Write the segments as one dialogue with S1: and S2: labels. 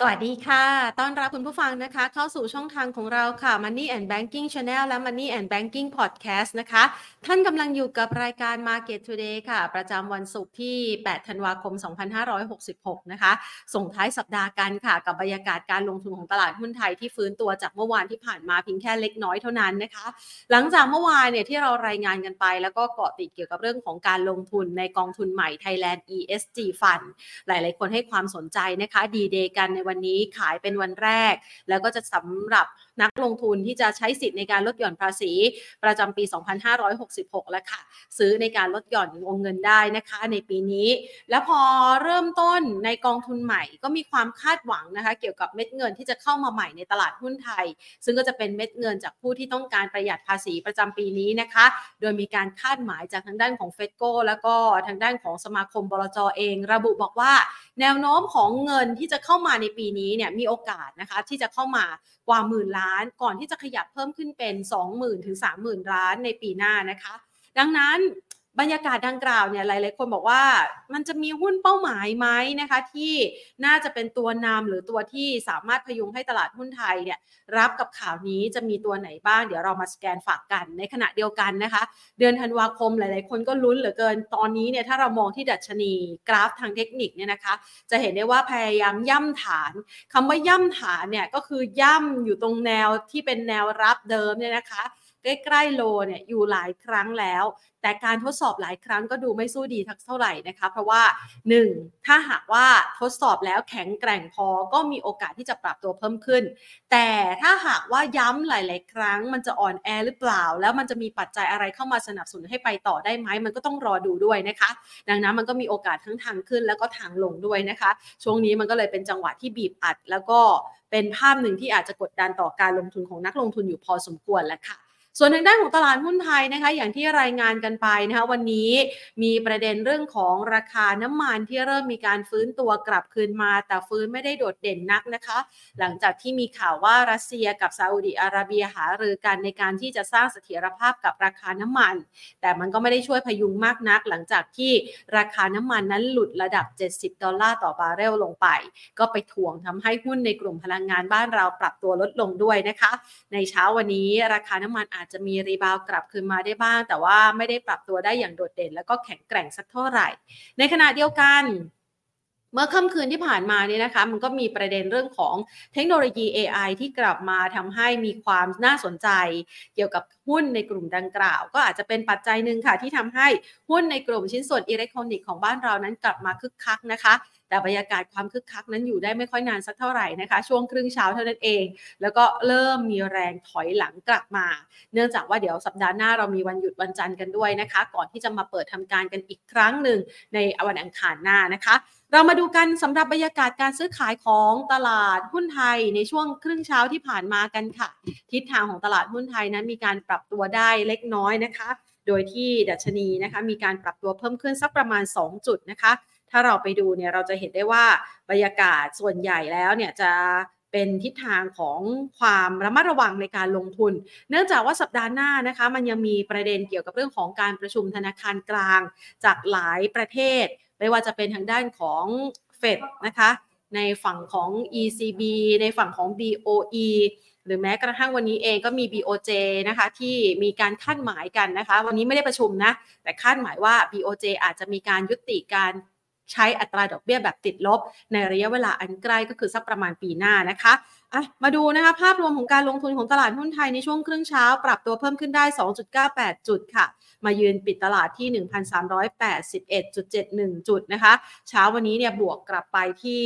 S1: สวัสดีค่ะ ต้อนรับคุณผู้ฟังนะคะ เข้าสู่ช่องทางของเราค่ะ Money and Banking Channel และ Money and Banking Podcast นะคะ ท่านกำลังอยู่กับรายการ Market Today ค่ะ ประจำวันศุกร์ที่ 8 ธันวาคม 2566 นะคะ ส่งท้ายสัปดาห์กันค่ะ กับบรรยากาศการลงทุนของตลาดหุ้นไทยที่ฟื้นตัวจากเมื่อวานที่ผ่านมาเพียงแค่เล็กน้อยเท่านั้นนะคะ หลังจากเมื่อวานเนี่ยที่เรารายงานกันไป แล้วก็เกาะติดเกี่ยวกับเรื่องของการลงทุนในกองทุนใหม่ Thailand ESG Fund หลาย ๆ คนให้ความสนใจนะคะดีเดย์กันในวันนี้ขายเป็นวันแรก แล้วก็จะสำหรับนักลงทุนที่จะใช้สิทธิ์ในการลดหย่อนภาษี ประจำปี 2566 แล้วค่ะ ซื้อในการลดหย่อนวงเงินได้นะคะในปีนี้ แล้วพอเริ่มต้นในกองทุนใหม่ก็มีความคาดหวังนะคะ เกี่ยวกับเม็ดเงินที่จะเข้ามาใหม่ในตลาดหุ้นไทย ซึ่งก็จะเป็นเม็ดเงินจากผู้ที่ต้องการประหยัดภาษีประจำปีนี้นะคะ โดยมีการคาดหมายจากทางด้านของเฟดโกแล้วก็ทางด้านของสมาคมบลจเอง ระบุบอกว่า แนวโน้มของเงินที่จะเข้ามาในปีนี้เนี่ยมีโอกาสนะคะที่จะเข้ามากว่าหมื่นล้าน ก่อนที่จะขยับเพิ่มขึ้นเป็น 20,000ถึง30,000 ล้านในปีหน้านะคะ ดังนั้น บรรยากาศดังกล่าวเนี่ยหลาย ๆ คนบอกว่ามันจะมีหุ้นเป้าหมายไหมนะคะที่น่าจะเป็นตัวนำหรือตัวที่สามารถพยุงให้ตลาดหุ้นไทยเนี่ยรับกับข่าวนี้จะมีตัวไหนบ้าง เดี๋ยวเรามาสแกนฝากกันในขณะเดียวกันนะคะ เดือนธันวาคมหลาย ๆ คนก็ลุ้นเหลือเกินตอนนี้เนี่ยถ้าเรามองที่ดัชนีกราฟทางเทคนิคเนี่ยนะคะ จะเห็นได้ว่าพยายามย่ำฐานคำว่าย่ำฐานเนี่ยก็คือย่ำอยู่ตรงแนวที่เป็นแนวรับเดิมเนี่ยนะคะ ใกล้ๆโลเนี่ยอยู่หลายครั้งแล้ว แต่การทดสอบหลายครั้งก็ดูไม่สู้ดีทักเท่าไหร่นะคะเพราะว่า 1. ถ้าหากว่าทดสอบแล้วแข็งแกร่งพอก็มีโอกาสที่จะปรับตัวเพิ่มขึ้น แต่ถ้าหากว่าย้ำหลาย ๆ ครั้ง มันจะอ่อนแอหรือเปล่า แล้วมันจะมีปัจจัยอะไรเข้ามาสนับสนุนให้ไปต่อได้ไหมมันก็ต้องรอดูด้วยนะคะ ดังนั้นมันก็มีโอกาสทั้งทางขึ้นแล้วก็ทางลงด้วยนะคะ ช่วงนี้มันก็เลยเป็นจังหวะที่บีบอัด แล้วก็เป็นภาพหนึ่งที่อาจจะกดดันต่อการลงทุนของนักลงทุนอยู่พอสมควรแล้วค่ะ ส่วนทางด้านของตลาดหุ้นไทยนะคะ อย่างที่รายงานกันไปนะคะวันนี้มีประเด็นเรื่องของราคาน้ำมันที่เริ่มมีการฟื้นตัวกลับคืนมา แต่ฟื้นไม่ได้โดดเด่นนักนะคะ หลังจากที่มีข่าวว่ารัสเซียกับซาอุดิอาระเบียหารือกันในการที่จะสร้างเสถียรภาพกับราคาน้ำมัน แต่มันก็ไม่ได้ช่วยพยุงมากนัก หลังจากที่ราคาน้ำมันนั้นหลุดระดับ 70 ดอลลาร์ต่อบาร์เรลลงไป ก็ไปถ่วงทำให้หุ้นในกลุ่มพลังงานบ้านเราปรับตัวลดลงด้วยนะคะ ในเช้าวันนี้ราคาน้ำมันอาจจะมี rebound กลับคืนมาได้บ้าง แต่ว่าไม่ได้ปรับตัวได้อย่างโดดเด่น แล้วก็แข็งแกร่งสักเท่าไหร่ ในขณะเดียวกันเมื่อค่ำคืนที่ผ่านมาเนี่ยนะคะ มันก็มีประเด็นเรื่องของเทคโนโลยี AI ที่กลับมาทำให้มีความน่าสนใจ เกี่ยวกับหุ้นในกลุ่มดังกล่าว ก็อาจจะเป็นปัจจัยหนึ่งค่ะ ที่ทำให้หุ้นในกลุ่มชิ้นส่วนอิเล็กทรอนิกส์ของบ้านเรานั้นกลับมาคึกคักนะคะ แต่บรรยากาศความคึกคักนั้นอยู่ได้ไม่ค่อยนานสักเท่าไหร่นะคะ ช่วงครึ่งเช้าเท่านั้นเอง แล้วก็เริ่มมีแรงถอยหลังกลับมา เนื่องจากว่าเดี๋ยวสัปดาห์หน้าเรามีวันหยุดวันจันทร์กันด้วยนะคะ ก่อนที่จะมาเปิดทำการกันอีกครั้งหนึ่งในวันอังคารหน้านะคะเรามาดูกันสำหรับบรรยากาศการซื้อขายของตลาดหุ้นไทยในช่วงครึ่งเช้าที่ผ่านมากันค่ะ ทิศทางของตลาดหุ้นไทยนั้นมีการปรับตัวได้เล็กน้อยนะคะ โดยที่ดัชนีนะคะมีการปรับตัวเพิ่มขึ้นสักประมาณ 2 จุดนะคะ ถ้าเราไปดูเนี่ยเราจะเห็นได้ว่าบรรยากาศส่วนใหญ่แล้วเนี่ยจะเป็นทิศทางของความระมัดระวังในการลงทุน เนื่องจากว่าสัปดาห์หน้านะคะมันยังมีประเด็นเกี่ยวกับเรื่องของการประชุมธนาคารกลางจากหลายประเทศ ไม่ว่าจะเป็นทางด้านของเฟดนะคะในฝั่งของ ECB ในฝั่งของ BOE หรือแม้กระทั่งวันนี้เองก็มี BOJ นะคะที่มีการคาดหมายกันนะคะ วันนี้ไม่ได้ประชุมนะ แต่คาดหมายว่า BOJ อาจจะมีการยุติการ ใช้อัตราดอกเบี้ยแบบติดลบ ในระยะเวลาอันใกล้ก็คือสักประมาณปีหน้านะคะอะมาดูนะคะภาพรวมของการลงทุนของตลาดหุ้นไทยในช่วงครึ่งเช้า ปรับตัวเพิ่มขึ้นได้ 2.98 จุดค่ะ มายืนปิดตลาดที่ 1,381.71 จุดนะคะ เช้าวันนี้เนี่ยบวกกลับไปที่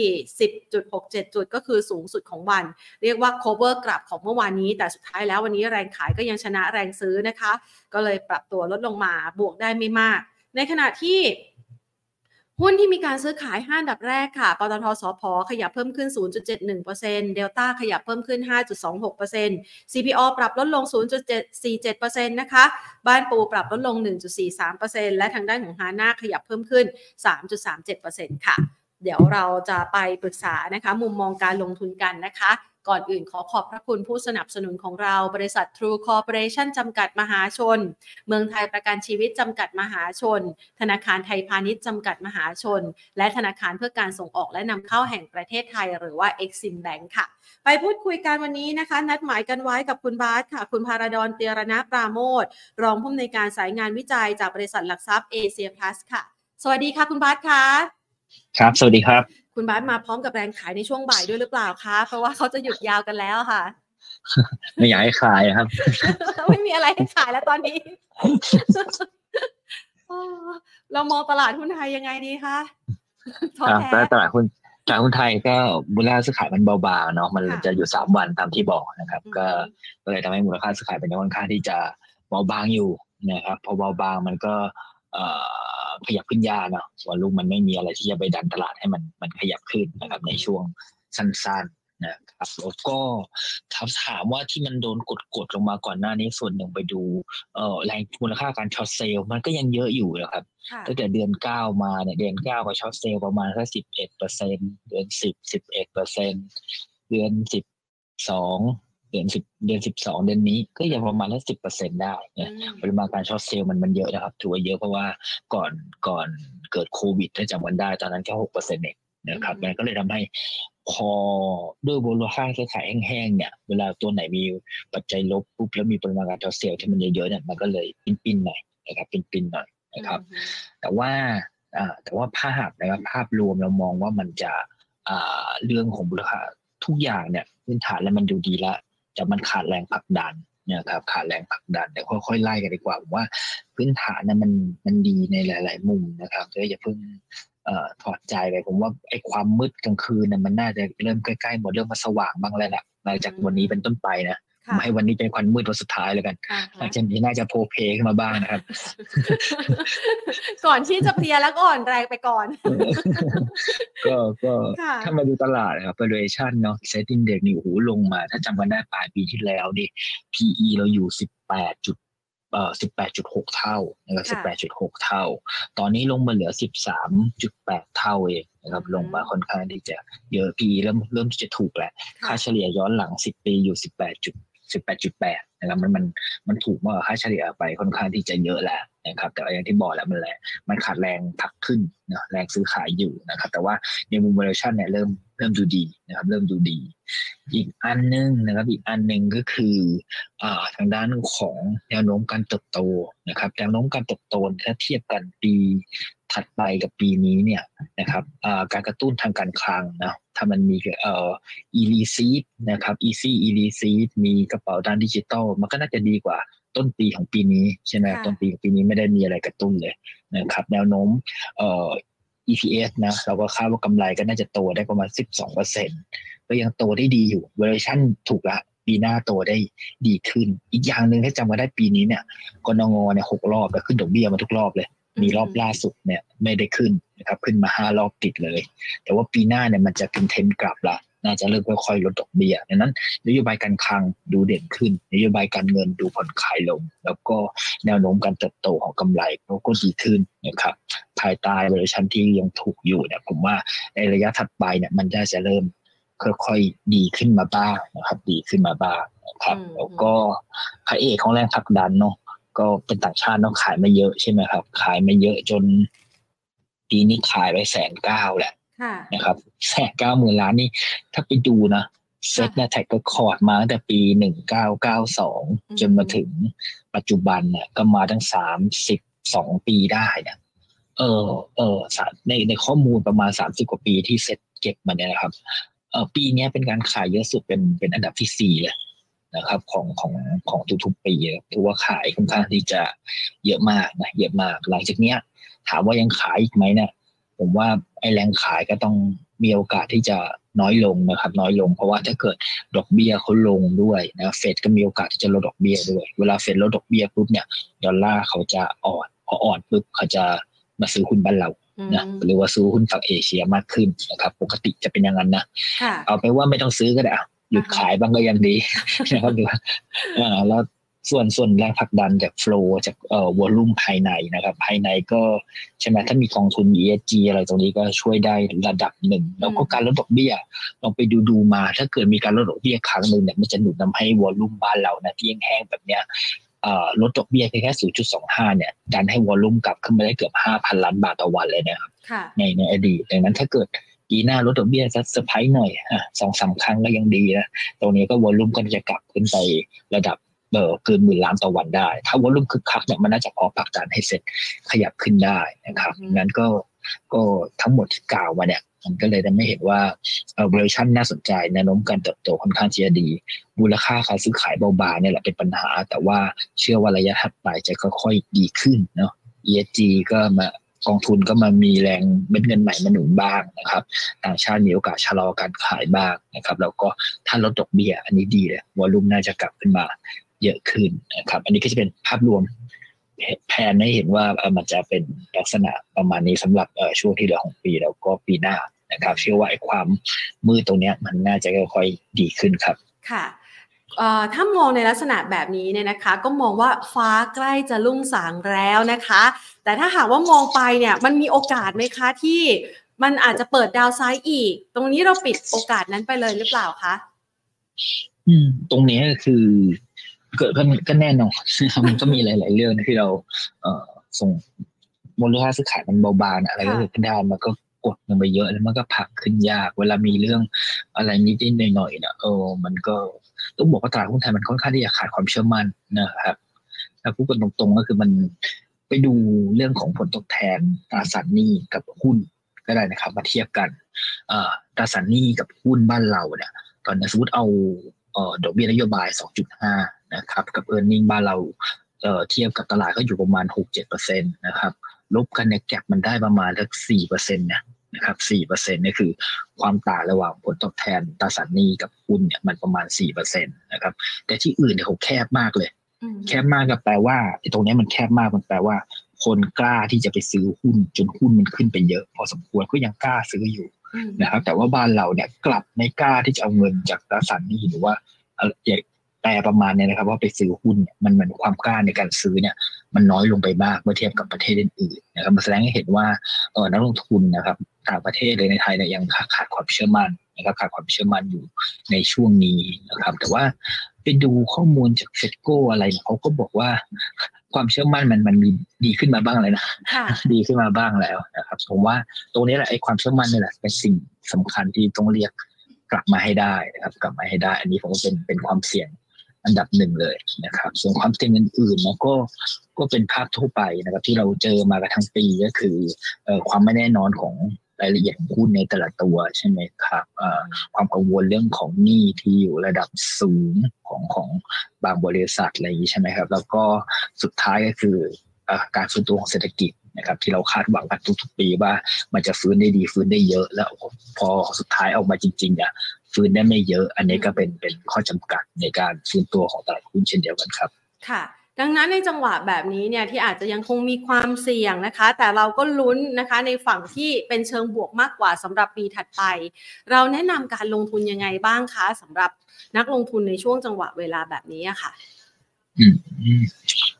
S1: 10.67 จุดก็คือสูงสุดของวัน เรียกว่า cover กลับของเมื่อวานนี้ แต่สุดท้ายแล้ววันนี้แรงขายก็ยังชนะแรงซื้อนะคะ ก็เลยปรับตัวลดลงมาบวกได้ไม่มาก ในขณะที่ หุ้นที่มีการซื้อขาย5อันดับแรกค่ะ ปตทสพขยับเพิ่มขึ้น 0.71%เดลต้าขยับเพิ่มขึ้น 5.26% CPO ปรับลดลง 0.47%นะคะ บ้านปูปรับลดลง 1.43%และทางด้านของฮาน่าขยับเพิ่มขึ้น 3.37%ค่ะ เดี๋ยวเราจะไปปรึกษานะคะ มุมมองการลงทุนกันนะคะ ก่อนอื่นขอขอบพระคุณผู้สนับสนุนของเราบริษัท True Corporation จำกัดมหาชน เมืองไทยประกันชีวิตจำกัดมหาชน ธนาคารไทยพาณิชย์จำกัดมหาชน และธนาคารเพื่อการส่งออกและนำเข้าแห่งประเทศไทยหรือว่า Exim Bank ค่ะ ไปพูดคุยกันวันนี้นะคะ นัดหมายกันไว้กับคุณบาสค่ะ คุณพาราดอนเตียรณปราโมทรองผู้อำนวยการสายงานวิจัยจากบริษัทหลักทรัพย์เอเชียพลัสค่ะ สวัสดีค่ะคุณบาสค่ะ
S2: ครับ สวัสดีครับ
S1: คุณบาสมาพร้อมกับแรงขายในช่วงบ่ายด้วยหรือเปล่าคะ เพราะว่าเขาจะหยุดยาวกันแล้วค่ะ
S2: ไม่อยากให้ขายครับ
S1: ไม่มีอะไรให้ขายแล้วตอนนี้ เรามองตลาดหุ้นไทยยังไงดีคะท้อ
S2: ครับ
S1: แท้
S2: แต่ตลาดหุ้นตลาดหุ้นไทยก็มูลค่าซื้อขายมันเบาๆเนาะมัน
S1: ค่ะ
S2: จะอยู่สามวันตามที่บอกนะครับ
S1: อืม
S2: ก็ก็เลยทำให้มูลค่าซื้อขายเป็นค่อนข้างที่จะเบาบางอยู่นะครับ พอเบาบางมันก็ เอ่อ ขยับขึ้นยากเนาะส่วนลูกมันไม่มีอะไรที่จะไปดันตลาดให้มันมันขยับขึ้นนะครับในช่วงสั้นๆนะครับแล้วก็ถ้าถามว่าที่มันโดนกดกดๆลงมาก่อนหน้านี้ส่วนหนึ่งไปดูเอ่อแรงมูลค่าการช็อตเซลล์มันก็ยังเยอะอยู่นะครับ
S1: ค่ะ
S2: ตั้งแต่เดือนเก้ามาเนี่ยเดือนเก้าก็ short sell ประมาณแค่สิบเอ็ดเปอร์เซ็นเดือนสิบสิบเอ็ดเปอร์เซ็นเดือนสิบสอง เดือนสิบเดือนสิบสองเดือนนี้ก็ยังประมาณแค่สิบเปอร์เซ็นได้เนี่ย
S1: อืม
S2: ปริมาณการ short sell มันมันเยอะนะครับ ถือว่าเยอะเพราะว่าก่อนก่อนเกิดโควิดถ้าจำกันได้ตอนนั้นแค่หกเปอร์เซ็นต์เองนะครับมันก็เลยทำให้พอด้วยมูลค่าซื้อขายแห้งๆเนี่ยเวลาตัวไหนมีปัจจัยลบปุ๊บแล้วมีปริมาณการ short sell ที่มันเยอะๆเนี่ยมันก็เลยปิ้นๆหน่อยนะครับปิ้นๆหน่อยนะครับแต่ว่าอ่าแต่ว่าภาพนะครับภาพรวมเรามองว่ามันจะอ่าเรื่องของมูลค่าทุกอย่างเนี่ยพื้นฐานแล้วมันดูดีละ จะมันขาดแรงผลักดันเนี่ยครับขาดแรงผลักดันเดี๋ยวค่อยๆไล่กันดีกว่าผมว่าพื้นฐานนั้นมันมันดีในหลาย ๆ มุมนะครับก็อย่าเพิ่งถอดใจไปผมว่าไอ้ความมืดกลางคืนน่ะมันน่าจะเริ่มใกล้ๆหมดเริ่มมาสว่างบ้างแล้วแหละหลังจากวันนี้เป็นต้นไปนะ
S1: ค่ะ
S2: ให้วันนี้เป็นวันมืดวันสุดท้ายแล้วกัน
S1: อ่า
S2: หลั
S1: ฮะ
S2: งจากนี้น่าจะโพลเพลขึ้นมาบ้างนะครับ
S1: ก่อนที่จะเพลียแล้วก็อ่อนแรงไปก่อน
S2: ก็ก็
S1: ค่ะ
S2: ถ้ามาดูตลาดนะครับ valuation เนาะ set index นี่โอ้โหลงมา ถ้าจำกันได้ปลายปีที่แล้วดิ PE เราอยู่18จุดเอ่อ18.6เท่านะครับ
S1: ค่ะ
S2: 18.6เท่า ตอนนี้ลงมาเหลือ13.8เท่าเองนะครับ
S1: อืม
S2: ลงมาค่อนข้างที่จะเยอะ PE เริ่มเริ่มที่จะถูกแล้ว ค่าเฉลี่ยย้อนหลัง10ปีอยู่18จุด 18.8นะครับมันมันมันถูกมากกว่าค่าเฉลี่ยไปค่อนข้างที่จะเยอะแล้วนะครับแต่อย่างที่บอกแล้วมันแหละมันขาดแรงผลักขึ้นนะแรงซื้อขายอยู่นะครับแต่ว่าในมุม valuation เนี่ยเริ่มเริ่มดูดีนะครับเริ่มดูดี อีกอันหนึงนะครับอีกอันหนึ่งก็คืออทางด้านของแนวโน้มการเติบโตนะครับแนวโน้มการเติบโตถ้าเทียบกันปี ถัดไปกับปีนี้เนี่ยนะครับอ่าการกระตุ้นทางการคลังนะถ้ามันมีเอ่อ e r e c e i p t นะครับ easy e r e c e i p t มีกระเป๋าด้านดิจิตอลมันก็น่าจะดีกว่าต้นปีของปีนี้ใช่ไหม
S1: ค่ะ
S2: ต้นปีของปีนี้ไม่ได้มีอะไรกระตุ้นเลยนะครับ แนวโน้มเอ่อ EPS นะเราก็คาดว่ากำไรก็น่าจะโตได้ประมาณ 12เปอร์เซ็นก็ยังโตได้ดีอยู่ valuation ถูกละปีหน้าโตได้ดีขึ้น อีกอย่างหนึ่งถ้าจำกันได้ปีนี้เนี่ยกนงเนี่ยหกรอบแล้วขึ้นดอกเบี้ยมาทุกรอบเลย มีรอบล่าสุดเนี่ยไม่ได้ขึ้นนะครับขึ้นมาห้ารอบติดเลย แต่ว่าปีหน้าเนี่ยมันจะเป็นเทรนด์กลับละน่าจะเริ่มค่อยๆลดดอกเบี้ยดังนั้นนโยบายการคลังดูเด่นขึ้น นโยบายการเงินดูผ่อนคลายลง แล้วก็แนวโน้มการเติบโตของกำไรก็ดีขึ้นนะครับภายใต้ valuation ที่ยังถูกอยู่เนี่ยผมว่าในระยะถัดไปเนี่ยมันจะจะเริ่มค่อยๆดีขึ้นมาบ้างนะครับ ดีขึ้นมาบ้างนะครับ
S1: อืม
S2: แล้วก็พระเอกของแรงผลักดันเนาะ ก็เป็นต่างชาติเนาะขายไม่เยอะใช่ไหมครับ ขายไม่เยอะจนปีนี้ขายไปแสนเก้าแหละ
S1: ค่ะ
S2: นะครับแสนเก้าหมื่นล้านนี่ถ้าไปดูนะเซ็ตเนี่ย track record มาตั้งแต่ปีหนึ่งเก้าเก้าสอง
S1: อืม
S2: จนมาถึงปัจจุบันเนี่ยก็มาตั้งสามสิบสองปีได้เนี่ยเออเออสะในในข้อมูลประมาณสามสิบกว่าปีที่เซ็ตเก็บมาเนี่ยนะครับเออปีเนี้ยเป็นการขายเยอะสุดเป็นเป็นอันดับที่สี่เลย นะครับของของของทุกๆปีเลยถือว่าขายค่อนข้างที่จะเยอะมากนะเยอะมากหลังจากเนี้ย ถามว่ายังขายอีกไหมเนี่ยผมว่าไอ้แรงขายก็ต้องมีโอกาสที่จะน้อยลงนะครับ น้อยลง เพราะว่าถ้าเกิดดอกเบี้ยเขาลงด้วยนะเฟดก็มีโอกาสที่จะลดดอกเบี้ยด้วย เวลาเฟดลดดอกเบี้ยปุ๊บเนี่ยดอลลาร์เขาจะอ่อนพออ่อนปุ๊บเขาจะมาซื้อหุ้นบ้านเรา
S1: อืม
S2: นะหรือว่าซื้อหุ้นฝั่งเอเชียมากขึ้นนะครับ ปกติจะเป็นอย่างนั้นนะ
S1: ค่ะ
S2: เอาไปว่าไม่ต้องซื้อก็ได้อะ หยุดขายบ้างก็ยังดีนะครับหรือว่าอ่าแล้วส่วนส่วนแรงผลักดันจากโฟล์จากเอ่อวอลุ่มภายในนะครับ ภายในก็ใช่ไหมถ้ามีกองทุน ESG อะไรตรงนี้ก็ช่วยได้ระดับหนึ่ง แล้วก็การลดดอกเบี้ยลองไปดูดูมา ถ้าเกิดมีการลดดอกเบี้ยครั้งหนึ่งเนี่ยมันจะหนุนนาให้วอลุ่มบ้านเรานะที่แห้งๆแบบเนี้ยลดดอกเบี้ยเพียงแค่ 0.25 เนี่ย ดันให้ volume กลับขึ้นมาได้เกือบ 5,000 ล้านบาทต่อวันเลยนะครับ ในในอดีตดังนั้นถ้าเกิด ปีหน้าลดดอกเบี้ยสักเซอร์ไพรส์หน่อยอะสองสามครั้งก็ยังดีนะตรงนี้ก็ volume ก็จะกลับขึ้นไประดับเออเกินหมื่นล้านต่อวันได้ ถ้า volume คึกคักเนี่ยมันน่าจะพอผลักดันให้เสร็จขยับขึ้นได้นะครับนั้นก็ก็ทั้งหมดที่กล่าวมาเนี่ยมันก็เลยทำให้เห็นว่าเออเวอร์ชันน่าสนใจแนวโน้มการเติบโตค่อนข้างจะดีมูลค่าการซื้อขายเบาบางเนี่ยแหละเป็นปัญหา แต่ว่าเชื่อว่าระยะถัดไปจะค่อยๆดีขึ้นเนาะ ESG ก็มา กองทุนก็มามีแรงเม็ดเงินใหม่มาหนุนบ้างนะครับ ต่างชาติมีโอกาสชะลอการขายบ้างนะครับ แล้วก็ถ้าลดดอกเบี้ยอันนี้ดีเลยวอลุ่มน่าจะกลับขึ้นมาเยอะขึ้นนะครับ อันนี้ก็จะเป็นภาพรวมแผนให้เห็นว่ามันจะเป็นลักษณะประมาณนี้สำหรับช่วงที่เหลือของปีแล้วก็ปีหน้านะครับ เชื่อว่าไอ้ความมืดตรงนี้มันน่าจะค่อยๆดีขึ้นครับ
S1: ค่ะ ถ้ามองในลักษณะแบบนี้เนี่ยนะคะ ก็มองว่าฟ้าใกล้จะลุ่งสางแล้วนะคะ แต่ถ้าหากว่ามองไปเนี่ยมันมีโอกาสไหมคะที่มันอาจจะเปิดดาวไซด์อีก ตรงนี้เราปิดโอกาสนั้นไปเลยหรือเปล่าคะ
S2: อืม ตรงนี้คือเกิดก็แน่นอนมันก็มีหลาย ๆ เรื่องที่เรา เอ่อส่งมูลค่าซื้อขายมันเบาบางอะไรก็เกิดขึ้นได้มันก็กดลงไปเยอะแล้วมันก็ผักขึ้นยาก เวลามีเรื่องอะไรนิดๆหน่อยๆเนี่ยเออ มันก็ ต้องบอกว่าตลาดหุ้นไทยมันค่อนข้างที่จะขาดความเชื่อมั่นนะครับถ้าพูดกันตรงๆก็คือมันไปดูเรื่องของผลตอบแทนตราสารหนี้กับหุ้นก็ได้นะครับ มาเทียบกันตราสารหนี้กับหุ้นบ้านเราเนี่ยตอนนี้สมมติเอาดอกเบี้ยนโยบาย 2.5 นะครับ กับเออร์เน็งบ้านเราเทียบกับตลาดก็อยู่ประมาณ 6-7%นะครับลบกันเนี่ยแก็บมันได้ประมาณสัก4%เนี่ย นะครับสี่เปอร์เซ็นต์นี่คือความต่างระหว่างผลตอบแทนตราสารหนี้กับหุ้นเนี่ยมันประมาณสี่เปอร์เซ็นต์นะครับ แต่ที่อื่นเนี่ยเขาแคบมากเลย แคบมากก็แปลว่าตรงนี้มันแคบมากมันแปลว่า คนกล้าที่จะไปซื้อหุ้นจนหุ้นมันขึ้นไปเยอะ พอสมควรก็ยังกล้าซื้ออยู่นะครับ แต่ว่าบ้านเราเนี่ยกลับไม่กล้าที่จะเอาเงินจากตราสารหนี้หรือว่าแปลประมาณนี้นะครับ ว่าไปซื้อหุ้นมันเหมือนความกล้าในการซื้อเนี่ยมันน้อยลงไปมากเมื่อเทียบกับประเทศอื่นๆนะครับมาแสดงให้เห็นว่าเออนักลงทุนนะครับ ต่างประเทศเลยในไทยเนี่ยยังขาดความเชื่อมั่นนะครับขาดความเชื่อมั่นอยู่ในช่วงนี้นะครับ แต่ว่าไปดูข้อมูลจากเฟดโกอะไรเขาก็บอกว่าความเชื่อมั่นมันมันมีดีขึ้นมาบ้างเลยนะดีขึ้นมาบ้างแล้วนะครับผมว่าตรงนี้แหละไอ้ความเชื่อมั่นนี่แหละเป็นสิ่งสำคัญที่ต้องเรียกกลับมาให้ได้นะครับ กลับมาให้ได้ อันนี้ผมว่าเป็นเป็นความเสี่ยงอันดับหนึ่งเลยนะครับ ส่วนความเสี่ยงอื่นๆนะก็ก็เป็นภาพทั่วไปนะครับ ที่เราเจอมากันทั้งปีก็คือความไม่แน่นอนของ รายละเอียดหุ้นในแต่ละตัวใช่ไหมครับความกังวลเรื่องของหนี้ที่อยู่ระดับสูงของของบางบริษัทอะไรอย่างนี้ใช่ไหมครับ แล้วก็สุดท้ายก็คือการฟื้นตัวของเศรษฐกิจนะครับที่เราคาดหวังกันทุกๆปีว่ามันจะฟื้นได้ดีฟื้นได้เยอะ แล้วพอสุดท้ายออกมาจริงๆเนี่ยฟื้นได้ไม่เยอะ อันนี้ก็เป็นเป็นข้อจำกัดในการฟื้นตัวของตลาดหุ้นเช่นเดียวกันครับ
S1: ค่ะ ดังนั้นในจังหวะแบบนี้เนี่ยที่อาจจะยังคงมีความเสี่ยงนะคะ แต่เราก็ลุ้นนะคะในฝั่งที่เป็นเชิงบวกมากกว่าสำหรับปีถัดไป เราแนะนำการลงทุนยังไงบ้างคะสำหรับนักลงทุนในช่วงจังหวะเวลาแบบนี้ค่ะ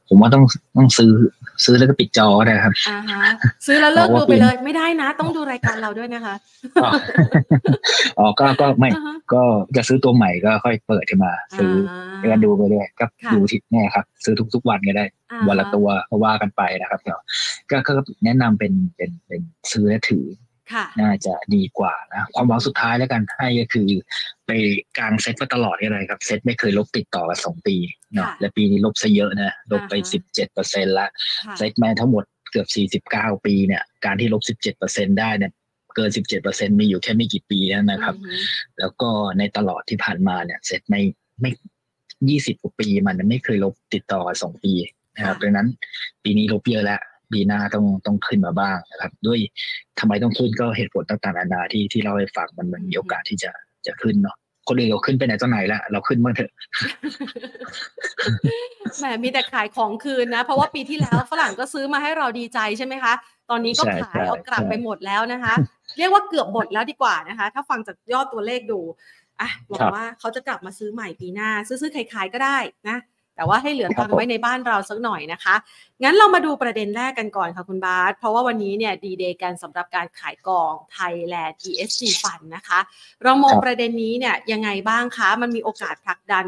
S2: ผมว่าต้องต้องซื้อซื้อแล้วก็ปิดจอได้ครับ
S1: อ่าฮะซื้อแล้วเลิกดูไปเลย ไม่ได้นะ ต้องดูรายการเราด้วยนะคะ
S2: อ๋อก็ก็ไม่ก็จะซื้อตัวใหม่ก็ค่อยเปิดขึ้นมา ซื้อแล้วดูไปเลยก็ดูทิศแน่ครับ ซื้อทุก ๆ วันก็ได้ วันละตัวก็ว่ากันไปนะครับก็ก็แนะนำเป็นเป็นเป็นซื้อและถือ น่าจะดีกว่านะความหวังสุดท้ายแล้วกันให้ก็คือ ไปกลางเซ็ตมาตลอดอะไรครับเซ็ตไม่เคยลบติดต่อกันสองปีเนาะและปีนี้ลบซะเยอะนะลบไปสิบเจ็ดเปอร์เซ็นต์ละเซ็ตมาทั้งหมดเกือบสี่สิบเก้าปีเนี่ยการที่ลบสิบเจ็ดเปอร์เซ็นได้เนี่ยเกินสิบเจ็ดเปอร์เซ็นมีอยู่แค่ไม่กี่ปีนนะครับ แล้วก็ในตลอดที่ผ่านมาเนี่ยเซ็ตไม่ไม่ยี่สิบกว่าปีมันไม่เคยลบติดต่อสองปีนะครับดังนั้นปีนี้ลบเยอะแล้ว ปีหน้าต้องต้องขึ้นมาบ้างนะครับ ด้วยทำไมต้องขึ้นก็เหตุผลต่างๆนานาที่ที่เราให้ฟังมันมันมีโอกาสที่จะจะขึ้นเนาะคนอื่นเราขึ้นไปไหนตอนไหนแล้วเราขึ้นบ้างเถอะ
S1: แหมมีแต่ขายของคืนนะ เพราะว่าปีที่แล้วฝรั่งก็ซื้อมาให้เราดีใจใช่ไหมคะ ตอนนี้ก็ขายเอากลับไปหมดแล้วนะคะ เรียกว่าเกือบหมดแล้วดีกว่านะคะ ถ้าฟังจากยอดตัวเลขดูอะบอกว่าเขาจะกลับมาซื้อใหม่ปีหน้า ซื้อๆขายๆก็ได้นะ แต่ว่าให้เหลือตังค์ไว้ในบ้านเราสักหน่อยนะคะ งั้นเรามาดูประเด็นแรกกันก่อนค่ะคุณบาสเพราะว่าวันนี้เนี่ยดีเดย์กันสำหรับการขายกอง Thailand ESG Fund นะคะ เรามองประเด็นนี้เนี่ยยังไงบ้างคะ มันมีโอกาสผลักดัน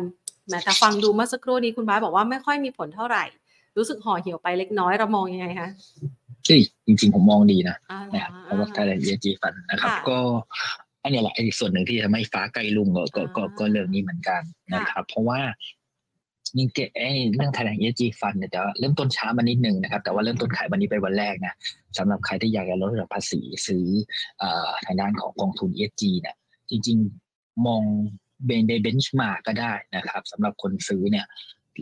S1: มั้ยแต่ฟังดูเมื่อสักครู่นี้คุณบาสบอกว่าไม่ค่อยมีผลเท่าไหร่ รู้สึกห่อเหี่ยวไปเล็กน้อยเรามองยังไงคะ
S2: จริงๆผมมองดีนะ
S1: อ่า
S2: นะครับเพราะว่าไทยแลนด์ ESG Fund นะครับ
S1: ค่ะ
S2: ก็อันนี้แหละไอ้ส่วนหนึ่งที่ทำให้ฟ้าใกล้รุ่งก็ก็ก็
S1: อ่า
S2: ก็เรื่องนี้เหมือนกันนะครับ เพราะว่า จริงๆไอ้เรื่อง Thailand ESG Fund เนี่ยจะเริ่มต้นช้ามานิดนึงนะครับ แต่ว่าเริ่มต้นขายวันนี้เป็นวันแรกนะสำหรับใครที่อยากจะลดระดับภาษีซื้อเอ่อทางด้านของกองทุน ESG เนี่ยจริง ๆ มองเบนใน benchmark ก็ได้นะครับสำหรับคนซื้อเนี่ย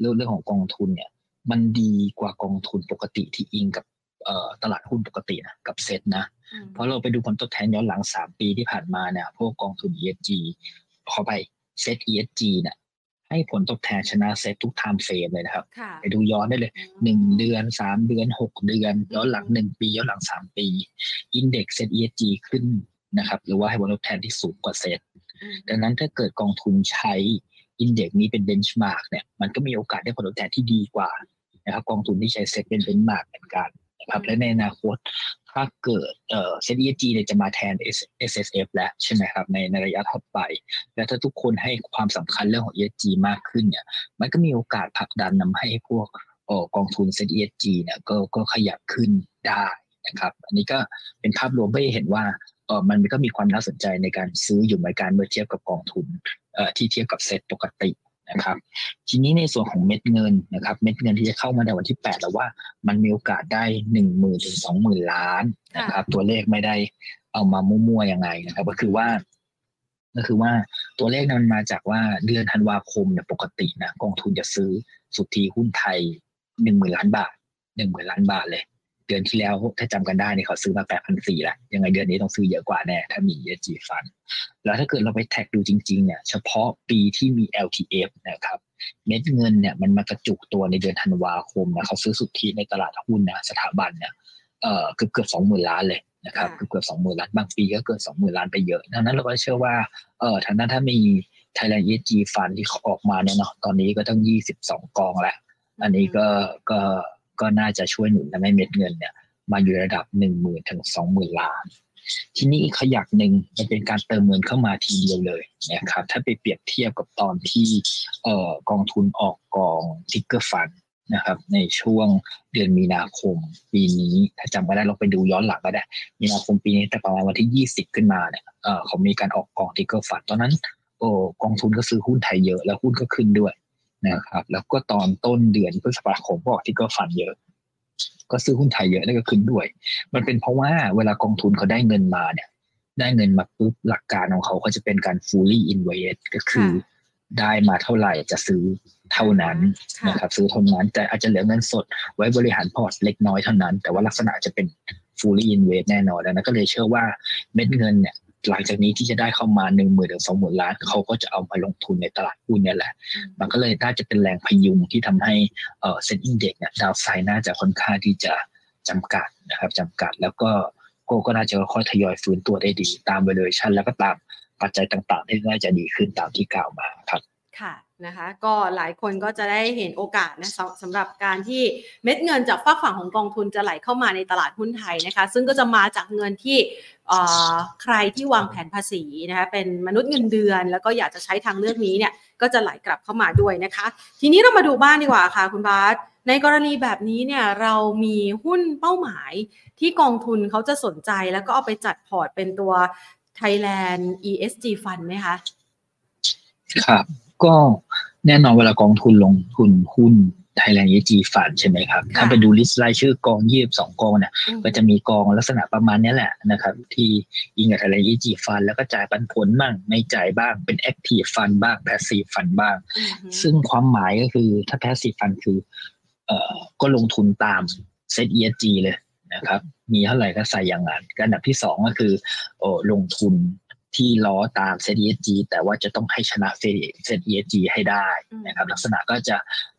S2: เรื่องเรื่องของกองทุนเนี่ยมันดีกว่ากองทุนปกติที่อิงกับเอ่อตลาดหุ้นปกตินะกับเซ็ตนะ
S1: อืม
S2: เพราะเราไปดูผลตอบแทนย้อนหลัง 3 ปีที่ผ่านมาเนี่ยพวกกองทุน ESG ขออภัย SET ESG เนี่ย ให้ผลตอบแทนชนะเซ็ตทุก time frame เลยนะครับ
S1: ค่ะ
S2: ไปดูย้อนได้เลยหนึ่งเดือนสามเดือนหกเดือน ย้อนหลังหนึ่งปี ย้อนหลังสามปี index SET ESG ขึ้นนะครับ หรือว่าให้ผลตอบแทนที่สูงกว่าเซ็ต
S1: อืม
S2: ดังนั้นถ้าเกิดกองทุนใช้ index นี้เป็น benchmark เนี่ยมันก็มีโอกาสได้ผลตอบแทนที่ดีกว่านะครับกองทุนที่ใช้เซ็ตเป็น benchmark เหมือนกัน นะครับและในอนาคตถ้าเกิดเอ่อเซ็ต ESG เนี่ยจะมาแทน SSF แล้วใช่ไหมครับในในระยะถัดไป แล้วถ้าทุกคนให้ความสำคัญเรื่องของ ESG มากขึ้นเนี่ยมันก็มีโอกาสผลักดันนำให้พวกกองทุนเซ็ต ESG เนี่ยก็ก็ขยับขึ้นได้นะครับอันนี้ก็เป็นภาพรวมให้เห็นว่าเออมันก็มีความน่าสนใจในการซื้ออยู่เหมือนกันเมื่อเทียบกับกองทุนเอ่อที่เทียบกับเซตปกตินะครับ ทีนี้ในส่วนของเม็ดเงินนะครับ เม็ดเงินที่จะเข้ามาในวันที่ 8 แล้วว่ามันมีโอกาสได้หนึ่งหมื่นถึงสองหมื่นล้านนะครับ ตัวเลขไม่ได้เอามามั่วๆยังไงนะครับ ก็คือว่าก็คือว่าตัวเลขนั้นมันมาจากว่าเดือนธันวาคมเนี่ยปกตินะกองทุนจะซื้อสุทธิหุ้นไทยหนึ่งหมื่นล้านบาทหนึ่งหมื่นล้านบาทเลย เดือนที่แล้วถ้าจำกันได้เนี่ยเขาซื้อมาแปดพันสี่ละยังไงเดือนนี้ต้องซื้อเยอะกว่าแน่ ถ้ามี ESG Fund แล้วถ้าเกิดเราไปแท็กดูจริง ๆ เนี่ย เฉพาะปีที่มี LTF นะครับ เม็ดเงินเนี่ยมันมากระจุกตัวในเดือนธันวาคมนะเขาซื้อสุทธิในตลาดหุ้นนะสถาบันเนี่ยเอ่อเกือบเกือบสองหมื่นล้านเลยนะครับ
S1: ค่ะ
S2: เกือบเกือบสองหมื่นล้านบางปีก็เกินสองหมื่นล้านไปเยอะดังนั้นเราก็เชื่อว่าเออทางด้านถ้ามี Thailand ESG Fund ที่เขาออกมาเนี่ยเนาะตอนนี้ก็ต้องยี่สิบสองกองแล้วอันนี้ก็ก็ก็น่าจะช่วยหนุนทำให้เม็ดเงินเนี่ยมาอยู่ระดับหนึ่งหมื่นถึงสองหมื่นล้าน ทีนี้อีกขยักหนึ่งมันเป็นการเติมเงินเข้ามาทีเดียวเลยนะครับถ้าไปเปรียบเทียบกับตอนที่เอ่อกองทุนออกกองทิกเกอร์ฟันนะครับในช่วงเดือนมีนาคมปีนี้ถ้าจำไม่ได้เราไปดูย้อนหลังก็ได้ มีนาคมปีนี้แต่ประมาณวันที่ยี่สิบขึ้นมาเนี่ยเออเขามีการออกกอง trigger fund ตอนนั้นโอ้กองทุนก็ซื้อหุ้นไทยเยอะแล้วหุ้นก็ขึ้นด้วยนะครับแล้วก็ตอนต้นเดือนพฤษภาคมก็ออก trigger fund เยอะ ก็ซื้อหุ้นไทยเยอะแล้วก็ขึ้นด้วย มันเป็นเพราะว่าเวลากองทุนเขาได้เงินมาเนี่ย ได้เงินมาปุ๊บหลักการของเขาเขาจะเป็นการ fully invest ก็คือได้มาเท่าไหร่จะซื้อเท่านั้น
S1: ค่ะ
S2: นะครับซื้อเท่านั้น แต่อาจจะเหลือเงินสด ไว้บริหารพอร์ตเล็กน้อยเท่านั้น แต่ว่าลักษณะจะเป็น fully invest แน่นอนดังนั้นก็เลยเชื่อว่าเม็ดเงินเนี่ย หลังจากนี้ที่จะได้เข้ามาหนึ่งหมื่นถึงสองหมื่นล้านเขาก็จะเอามาลงทุนในตลาดหุ้นเนี่ยแหละ มันก็เลยน่าจะเป็นแรงพยุงที่ทำให้เอ่อเซ็นอินเด็กเนี่ยดาวไซน์น่าจะค่อนข้างที่จะจำกัดนะครับจำกัดแล้วก็ก็ก็น่าจะค่อยๆทยอยฟื้นตัวได้ดี ตาม valuation แล้วก็ตามปัจจัยต่างๆ ที่น่าจะดีขึ้นตามที่กล่าวมาครับ
S1: ค่ะ นะคะก็หลายคนก็จะได้เห็นโอกาสนะสำหรับการที่เม็ดเงินจากฝากฝั่งของกองทุนจะไหลเข้ามาในตลาดหุ้นไทยนะคะ ซึ่งก็จะมาจากเงินที่เอ่อใครที่วางแผนภาษีนะคะเป็นมนุษย์เงินเดือน แล้วก็อยากจะใช้ทางเลือกนี้เนี่ยก็จะไหลกลับเข้ามาด้วยนะคะ ทีนี้เรามาดูบ้านดีกว่าค่ะคุณบาสในกรณีแบบนี้เนี่ยเรามีหุ้นเป้าหมายที่กองทุนเขาจะสนใจแล้วก็เอาไปจัดพอร์ตเป็นตัว Thailand ESG Fund ไหมคะ
S2: ครับ ก็แน่นอนเวลากองทุนลงทุนหุ้น Thailand ESG Fund ใช่ไหมครับ
S1: ค่ะ
S2: ถ้าไปดู list รายชื่อกองยี่สิบสองกองเนี่ย
S1: อืม
S2: ก็จะมีกองลักษณะประมาณเนี้ยแหละนะครับ ที่ยิงกับ Thailand ESG Fund แล้วก็จ่ายปันผลบ้างไม่จ่ายบ้างเป็น Active Fund บ้าง Passive Fund บ้าง
S1: อืมฮึ
S2: ซึ่งความหมายก็คือถ้า passive fund คือ เอ่อก็ลงทุนตามเซต ESG เลยนะครับ มีเท่าไหร่ก็ใส่อย่างนั้นก็อันดับที่สองก็คือโอ้ลงทุน ที่ล้อตามเซต ESG แต่ว่าจะต้องให้ชนะเซต ESG ให้ได้นะครับ ลักษณะก็จะ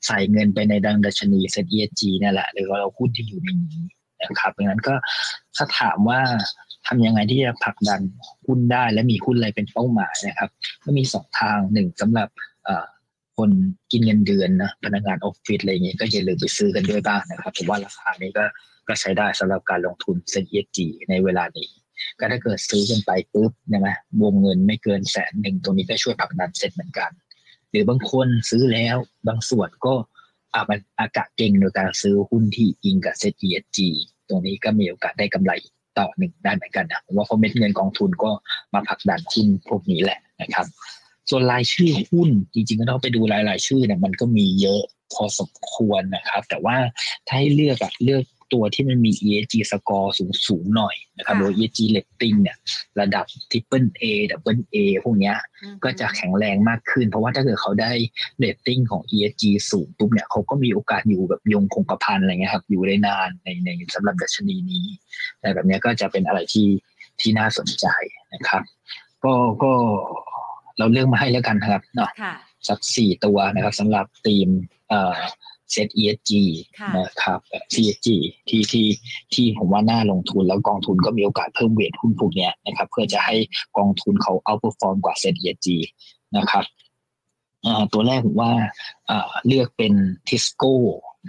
S2: ใส่เงินไปในดังดัชนีเซต ESG นี่นแหละ หรือว่าเราหุ้นที่อยู่ในนี้นะครับดังนั้นก็ถ้าถามว่าทำยังไงที่จะผลักดันหุ้นได้และมีหุ้นอะไรเป็นเป้าหมายนะครับ ก็มีสองทางหนึ่งสำหรับเอ่อคคนกินเงินเดือนนะพนักงานออฟฟิศอะไรอย่างเงี้ยก็อย่าลืมไปซื้อกันด้วยบ้างนะครับผมว่าราคานี้ก็ก็ใช้ได้สำหรับการลงทุนเซ็น ESG ในเวลานี้ ก็ถ้าเกิดซื้อกันไปปุ๊บนะวงเงินไม่เกินแสนหนึ่งตรงนี้ก็ช่วยผลักดันเซ็ตเหมือนกัน หรือบางคนซื้อแล้วบางส่วนก็อามันอากาศเก่งโดยการซื้อหุ้นที่อิงกับเซ็ต ESG ตรงนี้ก็มีโอกาสได้กำไรต่อหนึ่งได้เหมือนกันนะผมว่าพอเม็ดเงินกองทุนก็มาผลักดันหุ้นพวกนี้แหละนะครับ ส่วนรายชื่อหุ้นจริงๆก็ต้องไปดูรายรายชื่อเนี่ยมันก็มีเยอะพอสมควรนะครับ แต่ว่าถ้าให้เลือกอะเลือก ตัวที่มันมี ESG score สูงสูงหน่อยนะครับโดย ESG rating เนี่ยระดับ triple A double A พวกเนี้ยก็จะแข็งแรงมากขึ้น เพราะว่าถ้าเกิดเขาได้ rating ของ ESG สูงปุ๊บเนี่ยเขาก็มีโอกาสอยู่แบบยงคงกระพันอะไรเงี้ยครับอยู่ได้นานในในสำหรับดัชนีนี้แต่แบบนี้ก็จะเป็นอะไรที่ที่น่าสนใจนะครับ ก็ก็เราเลือกมาให้แล้วกันครับเนาะสักสี่ตัวนะครับสำหรับทีมเอ่อ เซต ESG นะครับ CSG ที่ที่ที่ผมว่าน่าลงทุนแล้วกองทุนก็มีโอกาสเพิ่ม weight หุ้นพวกนี้นะครับ เพื่อจะให้กองทุนเขาเอาเปอร์ฟอร์มกว่าเซต ESG นะครับตัวแรกผมว่าเลือกเป็นทิสโก้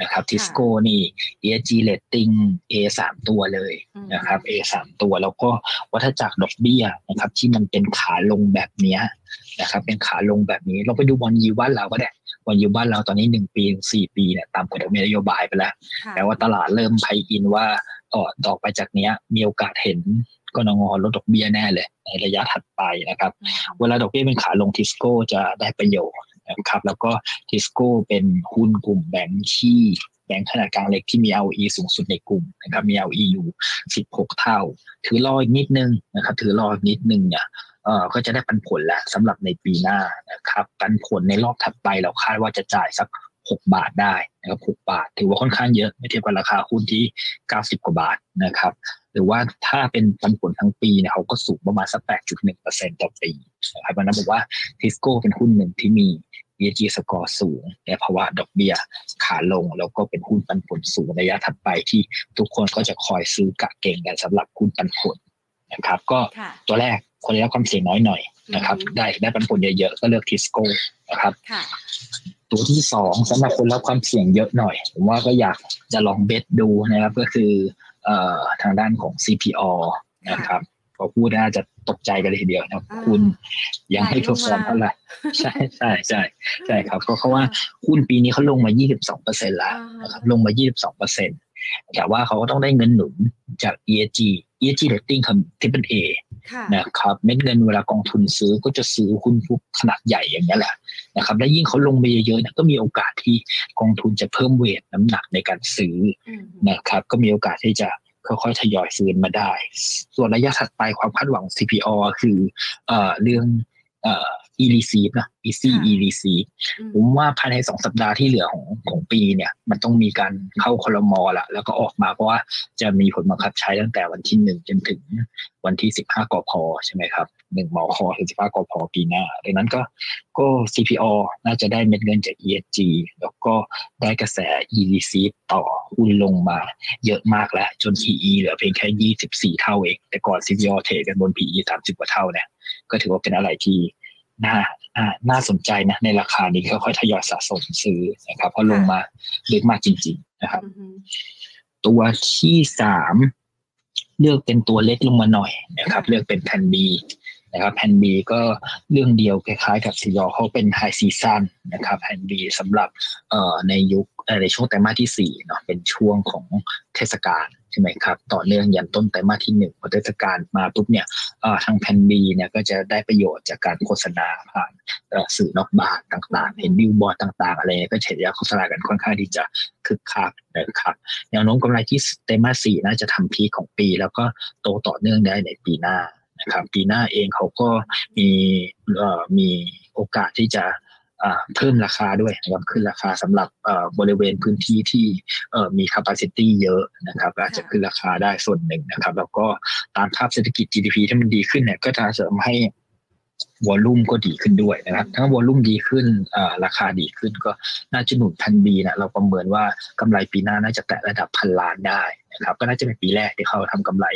S2: นะครับทิสโก้นี่ ESG rating A สามตัวเลยนะครับ A สามตัวแล้วก็วัฏจักรดอกเบี้ยนะครับที่มันเป็นขาลงแบบนี้นะครับเป็นขาลงแบบนี้เราไปดู bond yield บ้านเราก็ได้ bond yield บ้านเราตอนนี้หนึ่งปีสี่ปีเนี่ยตามกฎหมายนโยบายไปแล้วแต่ว่าตลาดเริ่ม price in ว่าต่อต่อไปจากนี้มีโอกาสเห็นกนงลดดอกเบี้ยแน่เลยในระยะถัดไปนะครับ เวลาดอกเบี้ยเป็นขาลงทิสโก้จะได้ประโยชน์ นะครับ แล้วก็ทิสโก้เป็นหุ้นกลุ่มแบงค์ที่แบงค์ขนาดกลางเล็กที่มี ROE สูงสุดในกลุ่มนะครับ มี ROE อยู่ 16 เท่า ถือรออีกนิดนึงนะครับ ถือรออีกนิดนึงเนี่ยเอ่อก็จะได้ปันผลแล้วสำหรับในปีหน้านะครับ ปันผลในรอบถัดไปเราคาดว่าจะจ่ายสัก 6 บาทได้นะครับ6บาท ถือว่าค่อนข้างเยอะไม่เทียบกับราคาหุ้นที่ 90 กว่าบาทนะครับ หรือว่าถ้าเป็นปันผลทั้งปีเนี่ยเขาก็สูงประมาณสัก 8.1%ต่อปี นะครับมันนั้นบอกว่าทิสโก้เป็นหุ้นหนึ่งที่มี ESG สกอร์สูงในภาวะดอกเบี้ยขาลง แล้วก็เป็นหุ้นปันผลสูงระยะถัดไปที่ทุกคนก็จะคอยซื้อกะเก่งกันสำหรับหุ้นปันผลนะครับ ก็ตัวแรกคนได้รับความเสี่ยงน้อยหน่อยนะครับ ได้ได้ปันผลเยอะๆก็เลือกทิสโก้นะครับตัวที่สองสำหรับคนรับความเสี่ยงเยอะหน่อย ผมว่าก็อยากจะลองเบสดูนะครับ ก็คือเอ่อทางด้านของ CPO นะครับพ อพูดน่าจะตกใจกันเลยทีเดียวนะคุณยังไม่ทดสอบเท่าไหร่ใช่ใช่ใช่ใช่ครับเพราะว่าหุ้นปีนี้เขาลงมา 22เปอร์เซ็นต์แล้วนะครับลงมา 22เปอร์เซ็นต์แต่ว่าเขาก็ต้องได้เงินหนุนจาก ESG ESG rating คำที่เป็น A นะครับเม็ดเงินเวลากองทุนซื้อก็จะซื้อหุ้นพวกขนาดใหญ่อย่างนี้แหละนะครับและยิ่งเขาลงไปเยอะๆนะก็มีโอกาสที่กองทุนจะเพิ่มเวทน้ำหนักในการซื้อนะครับก็มีโอกาสที่จะ ค่อยๆทยอยฟื้นมาได้ ส่วนระยะถัดไปความคาดหวัง CPO คือเอเรื่องเ e r e c e i v e นะ easy e r e c e i v e ผมว่าภายในสองสัปดาห์ที่เหลือของของปีเนี่ย มันต้องมีการเข้าคลมอละแล้วก็ออกมาเพราะว่าจะมีผลบังคับใช้ตั้งแต่วันที่หนึ่งจนถึงวันที่สิบห้ากพใช่ไหมครับหนึ่งมคถึงสิบห้ากพปีหน้าดังนั้นก็ก็ CPO น่าจะได้เม็ดเงินจาก ESG แล้วก็ได้กระแส e r e c e i v e ต่อหุ้นลงมาเยอะมากแล้ว จน PE เหลือเพียงแค่ยี่สิบสี่เท่าเอง แต่ก่อน CPO เทรดกันบน PE สามสิบกว่าเท่าเนี่ยก็ถือว่าเป็นอะไรที่ น่าน่าสนใจนะในราคานี้ค่อยๆทยอยสะสมซื้อนะครับเพราะลงมาลึกมากจริง ๆ นะครับ ตัวที่สามเลือกเป็นตัวเล็กลงมาหน่อยนะครับ เลือกเป็น Plan B นะครับ Plan B ก็เรื่องเดียวคล้ายๆกับซียอเขาเป็น high season นะครับ Plan B สำหรับเอ่อในยุคในช่วงไตรมาสที่สี่เนาะเป็นช่วงของเทศกาล ใช่ไหมครับ ต่อเนื่องยันต้นไตรมาสที่หนึ่งพอเทศกาลมาปุ๊บเนี่ยทาง Plan B เนี่ยก็จะได้ประโยชน์จากการโฆษณาผ่านสื่อนอกบ้านต่างๆ เห็นบิลบอร์ดต่าง ๆ อะไรก็เฉลี่ยโฆษณากันค่อนข้างที่จะคึกคักนะครับแนวโน้มกำไรที่ไตรมาสสี่น่าจะทำพีของปี แล้วก็โตต่อเนื่องได้ในปีหน้านะครับปีหน้าเองเขาก็มีมีโอกาสที่จะ เพิ่มราคาด้วยนะครับขึ้นราคาสำหรับบริเวณพื้นที่ที่มี capacity เยอะนะครับอาจจะขึ้นราคาได้ส่วนหนึ่งนะครับ แล้วก็ตามภาพเศรษฐกิจ GDP ที่มันดีขึ้นเนี่ยก็จะเสริมให้วอลลุ่มก็ดีขึ้นด้วยนะครับถ้าวอลลุ่มดีขึ้นราคาดีขึ้นก็น่าจะหนุนพันบีนะเราประเมินว่ากำไรปีหน้าน่าจะแตะระดับพันล้านได้นะครับก็น่าจะเป็นปีแรกที่เขาทำกำไร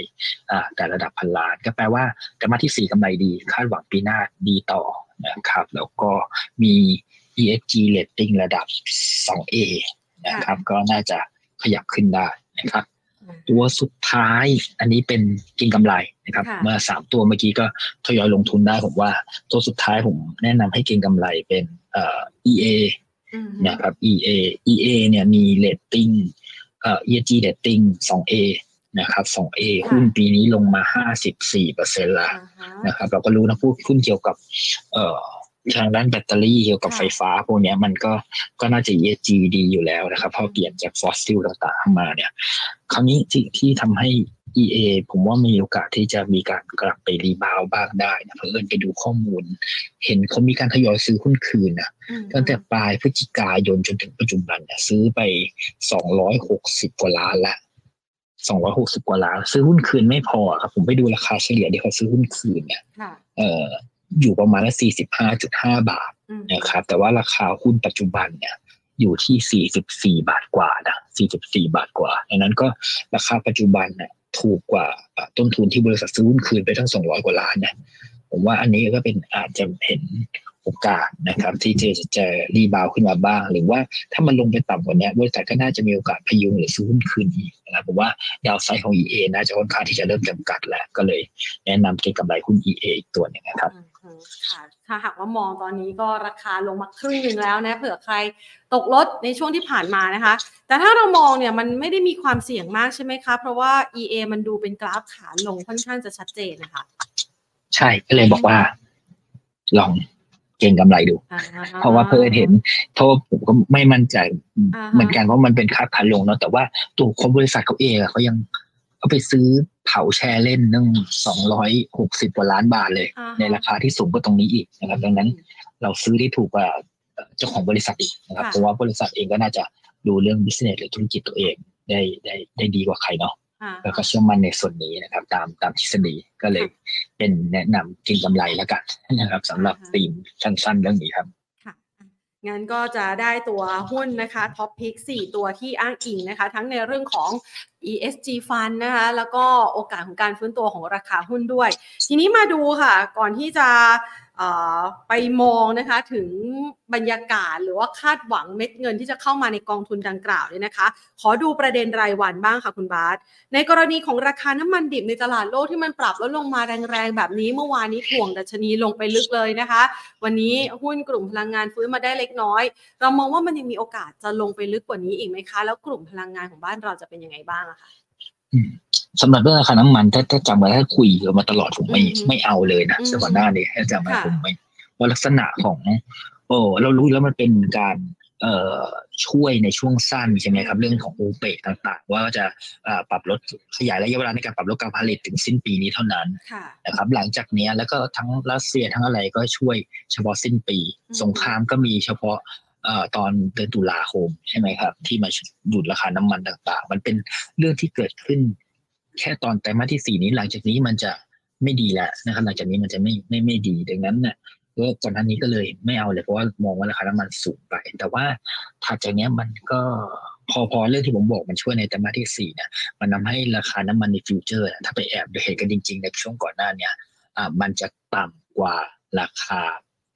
S2: แต่ระดับพันล้าน ก็แปลว่าแต่มาที่สี่กำไรดี คาดหวังปีหน้าดีต่อนะครับแล้วก็มี ESG rating ระดับ 2A นะครับก็น่าจะขยับขึ้นได้นะครับตัวสุดท้ายอันนี้เป็นกินกำไรนะครับ
S1: ค่ะ
S2: เมื่อสามตัวเมื่อกี้ก็ทยอยลงทุนได้ผมว่า ตัวสุดท้ายผมแนะนำให้เก็งกำไรเป็นเอ่อ EA
S1: อืม
S2: นะครับ EA EA เนี่ยมีเรตติ้ง เอ่อ ESG rating 2A นะครับ 2A หุ้นปีนี้ลงมา 54เปอร์เซ็นต์ละ
S1: อ่าฮะ
S2: นะครับ เราก็รู้นะพูดหุ้นเกี่ยวกับเอ่อทางด้านแบตเตอรี่เกี่ยวกับ
S1: ค่ะ
S2: ไฟฟ้าพวกเนี้ยมันก็ก็น่าจะ ESG ดีอยู่แล้วนะครับเพราะเปลี่ยนจากฟอสซิลต่างๆมาเนี่ย คราวนี้ที่ที่ทำให้ EA ผมว่ามีโอกาสที่จะมีการกลับไป rebound บ้างได้นะเพิ่งไปดูข้อมูล เห็นเขามีการทยอยซื้อหุ้นคืนนะ
S1: อืม
S2: ตั้งแต่ปลายพฤศจิกายนจนถึงปัจจุบันเนี่ยซื้อไป260กว่าล้านละ260กว่าล้าน ซื้อหุ้นคืนไม่พอครับ ผมไปดูราคาเฉลี่ยที่เขาซื้อหุ้นคืนเนี่ย
S1: ค่ะ
S2: เอ่ออยู่ประมาณละ45.5บาท
S1: อืม
S2: นะครับ แต่ว่าราคาหุ้นปัจจุบันเนี่ยอยู่ที่ 44 บาทกว่านะ 44 บาทกว่าดังนั้นก็ราคาปัจจุบันเนี่ย ถูกกว่าต้นทุนที่บริษัทซื้อหุ้นคืนไปทั้ง 200 กว่าล้านนะผมว่าอันนี้ก็เป็นอาจจะเห็นโอกาสนะครับ ที่จะจะรีบาวขึ้นมาบ้าง หรือว่าถ้ามันลงไปต่ำกว่านี้บริษัทก็น่าจะมีโอกาสพยุงหรือซื้อหุ้นคืนอีกนะครับผมว่าดาวไซด์ของ EA น่าจะค่อนข้างที่จะเริ่มจำกัดแล้ว ก็เลยแนะนำเก็งกำไรหุ้น EA อีกตัวหนึงนะครับ
S1: ค่ะถ้าหากว่ามองตอนนี้ก็ราคาลงมาครึ่งหนึ่งแล้วนะเผื่อใครตกรถในช่วงที่ผ่านมานะคะ แต่ถ้าเรามองเนี่ยมันไม่ได้มีความเสี่ยงมากใช่ไหมคะ เพราะว่า EA มันดูเป็นกราฟขาลงค่อนข้างจะชัดเจนนะคะ
S2: ใช่ก็เลยบอกว่า ลองเก็งกำไรดู
S1: อ่
S2: เพราะว่าเพื่อนเห็นเพราะว่าผมก็ไม่มั่นใจ
S1: อ่าฮะ
S2: เหมือนกันเพราะมันเป็นค่าขาลงเนาะแต่ว่าตัวคนบริษัทเขาเองอะเขายัง เขาไปซื้อเผาแชร์เล่นนึ่งสองร้อยหกสิบกว่าล้านบาทเลย
S1: อ่าฮะ
S2: ในราคาที่สูงกว่าตรงนี้อีกนะครับ ดังนั้นเราซื้อได้ถูกกว่าเจ้าของบริษัทอีกนะครับ
S1: ค่ะ
S2: เพราะว่าบริษัทเองก็น่าจะดูเรื่อง business หรือธุรกิจตัวเองได้ได้ได้ดีกว่าใครเนาะ
S1: อ่า
S2: แล้วก็เชื่อมั่นในส่วนนี้นะครับ ตามตามทฤษฎีก็เลยเป็นแนะนำเก็งกำไรแล้วกันนะครับสำหรับธีมสั้นๆเรื่องนี้ครับ
S1: ค่ะ งั้นก็จะได้ตัวหุ้นนะคะ top pick 4ตัวที่อ้างอิงนะคะ ทั้งในเรื่องของ ESG Fund นะคะแล้วก็โอกาสของการฟื้นตัวของราคาหุ้นด้วย ทีนี้มาดูค่ะ ก่อนที่จะ ไปมองนะคะถึงบรรยากาศหรือว่าคาดหวังเม็ดเงินที่จะเข้ามาในกองทุนดังกล่าวเนี่ยนะคะ ขอดูประเด็นรายวันบ้างค่ะคุณบาสในกรณีของราคาน้ำมันดิบในตลาดโลกที่มันปรับลดลงมาแรงๆแบบนี้ เมื่อวานนี้ถ่วงดัชนีลงไปลึกเลยนะคะ วันนี้หุ้นกลุ่มพลังงานฟื้นมาได้เล็กน้อย เรามองว่ามันยังมีโอกาสจะลงไปลึกกว่านี้อีกไหมคะ แล้วกลุ่มพลังงานของบ้านเราจะเป็นยังไงบ้างอะคะ
S2: สำหรับเรื่องราคาน้ำมันถ้าถ้าจำไว้ถ้าคุยกันมาตลอดผมไม่
S1: อืม
S2: ไม่เอาเลยนะ
S1: อืม
S2: สก่อนหน้านี้ถ้าจำไว้
S1: ค่ะ
S2: ผมไม่ว่าลักษณะของโอ้เรารู้แล้วมันเป็นการเอ่อช่วยในช่วงสั้นใช่ไหมครับ เรื่องของโอเปกต่างๆ ว่าจะเอ่อปรับลดขยายระยะเวลาในการปรับลดการผลิตถึงสิ้นปีนี้เท่านั้น
S1: ค่ะ
S2: นะครับ หลังจากเนี้ยแล้วก็ทั้งรัสเซียทั้งอะไรก็ช่วยเฉพาะสิ้นปี
S1: อืม
S2: สงครามก็มีเฉพาะเอ่อตอนเดือนตุลาคมใช่ไหมครับ ที่มาดูดราคาน้ำมันต่างๆ มันเป็นเรื่องที่เกิดขึ้น แค่ตอนไตรมาสที่สี่นี้หลังจากนี้มันจะไม่ดีแล้วนะครับ หลังจากนี้มันจะไม่ไม่ไม่ดีดังนั้นเนี่ยก็ก่อนหน้านี้ก็เลยไม่เอาเลยเพราะว่ามองว่าราคาน้ำมันสูงไป แต่ว่าถัดจากนี้มันก็พอพอเรื่องที่ผมบอกมันช่วยในไตรมาสที่สี่เนี่ยมันทำให้ราคาน้ำมันในฟิวเจอร์ถ้าไปแอบดูเห็นกันจริง ๆ ในช่วงก่อนหน้าเนี่ยอ่ามันจะต่ำกว่าราคา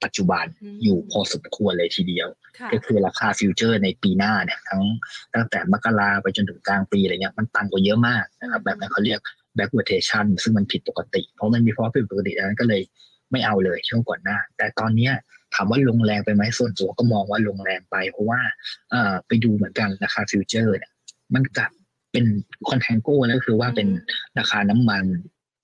S2: ปัจจุบัน
S1: อ
S2: ยู่พอสมควรเลยทีเดียว ก็คือราคา future ในปีหน้าเนี่ยทั้งตั้งแต่มกราไปจนถึงกลางปีอะไรเงี้ยมันต่ำกว่าเยอะมากนะครับแบบนั้นเขาเรียก backwardation ซึ่งมันผิดปกติ เพราะมันมีภาวะผิดปกติดังนั้นก็เลยไม่เอาเลยช่วงก่อนหน้า แต่ตอนเนี้ยถามว่าลงแรงไปไหมส่วนตัวก็มองว่าลงแรงไป เพราะว่าเอ่อไปดูเหมือนกันราคา future เนี่ยมันกลับเป็น contango แล้วก็คือว่าเป็นราคาน้ำมัน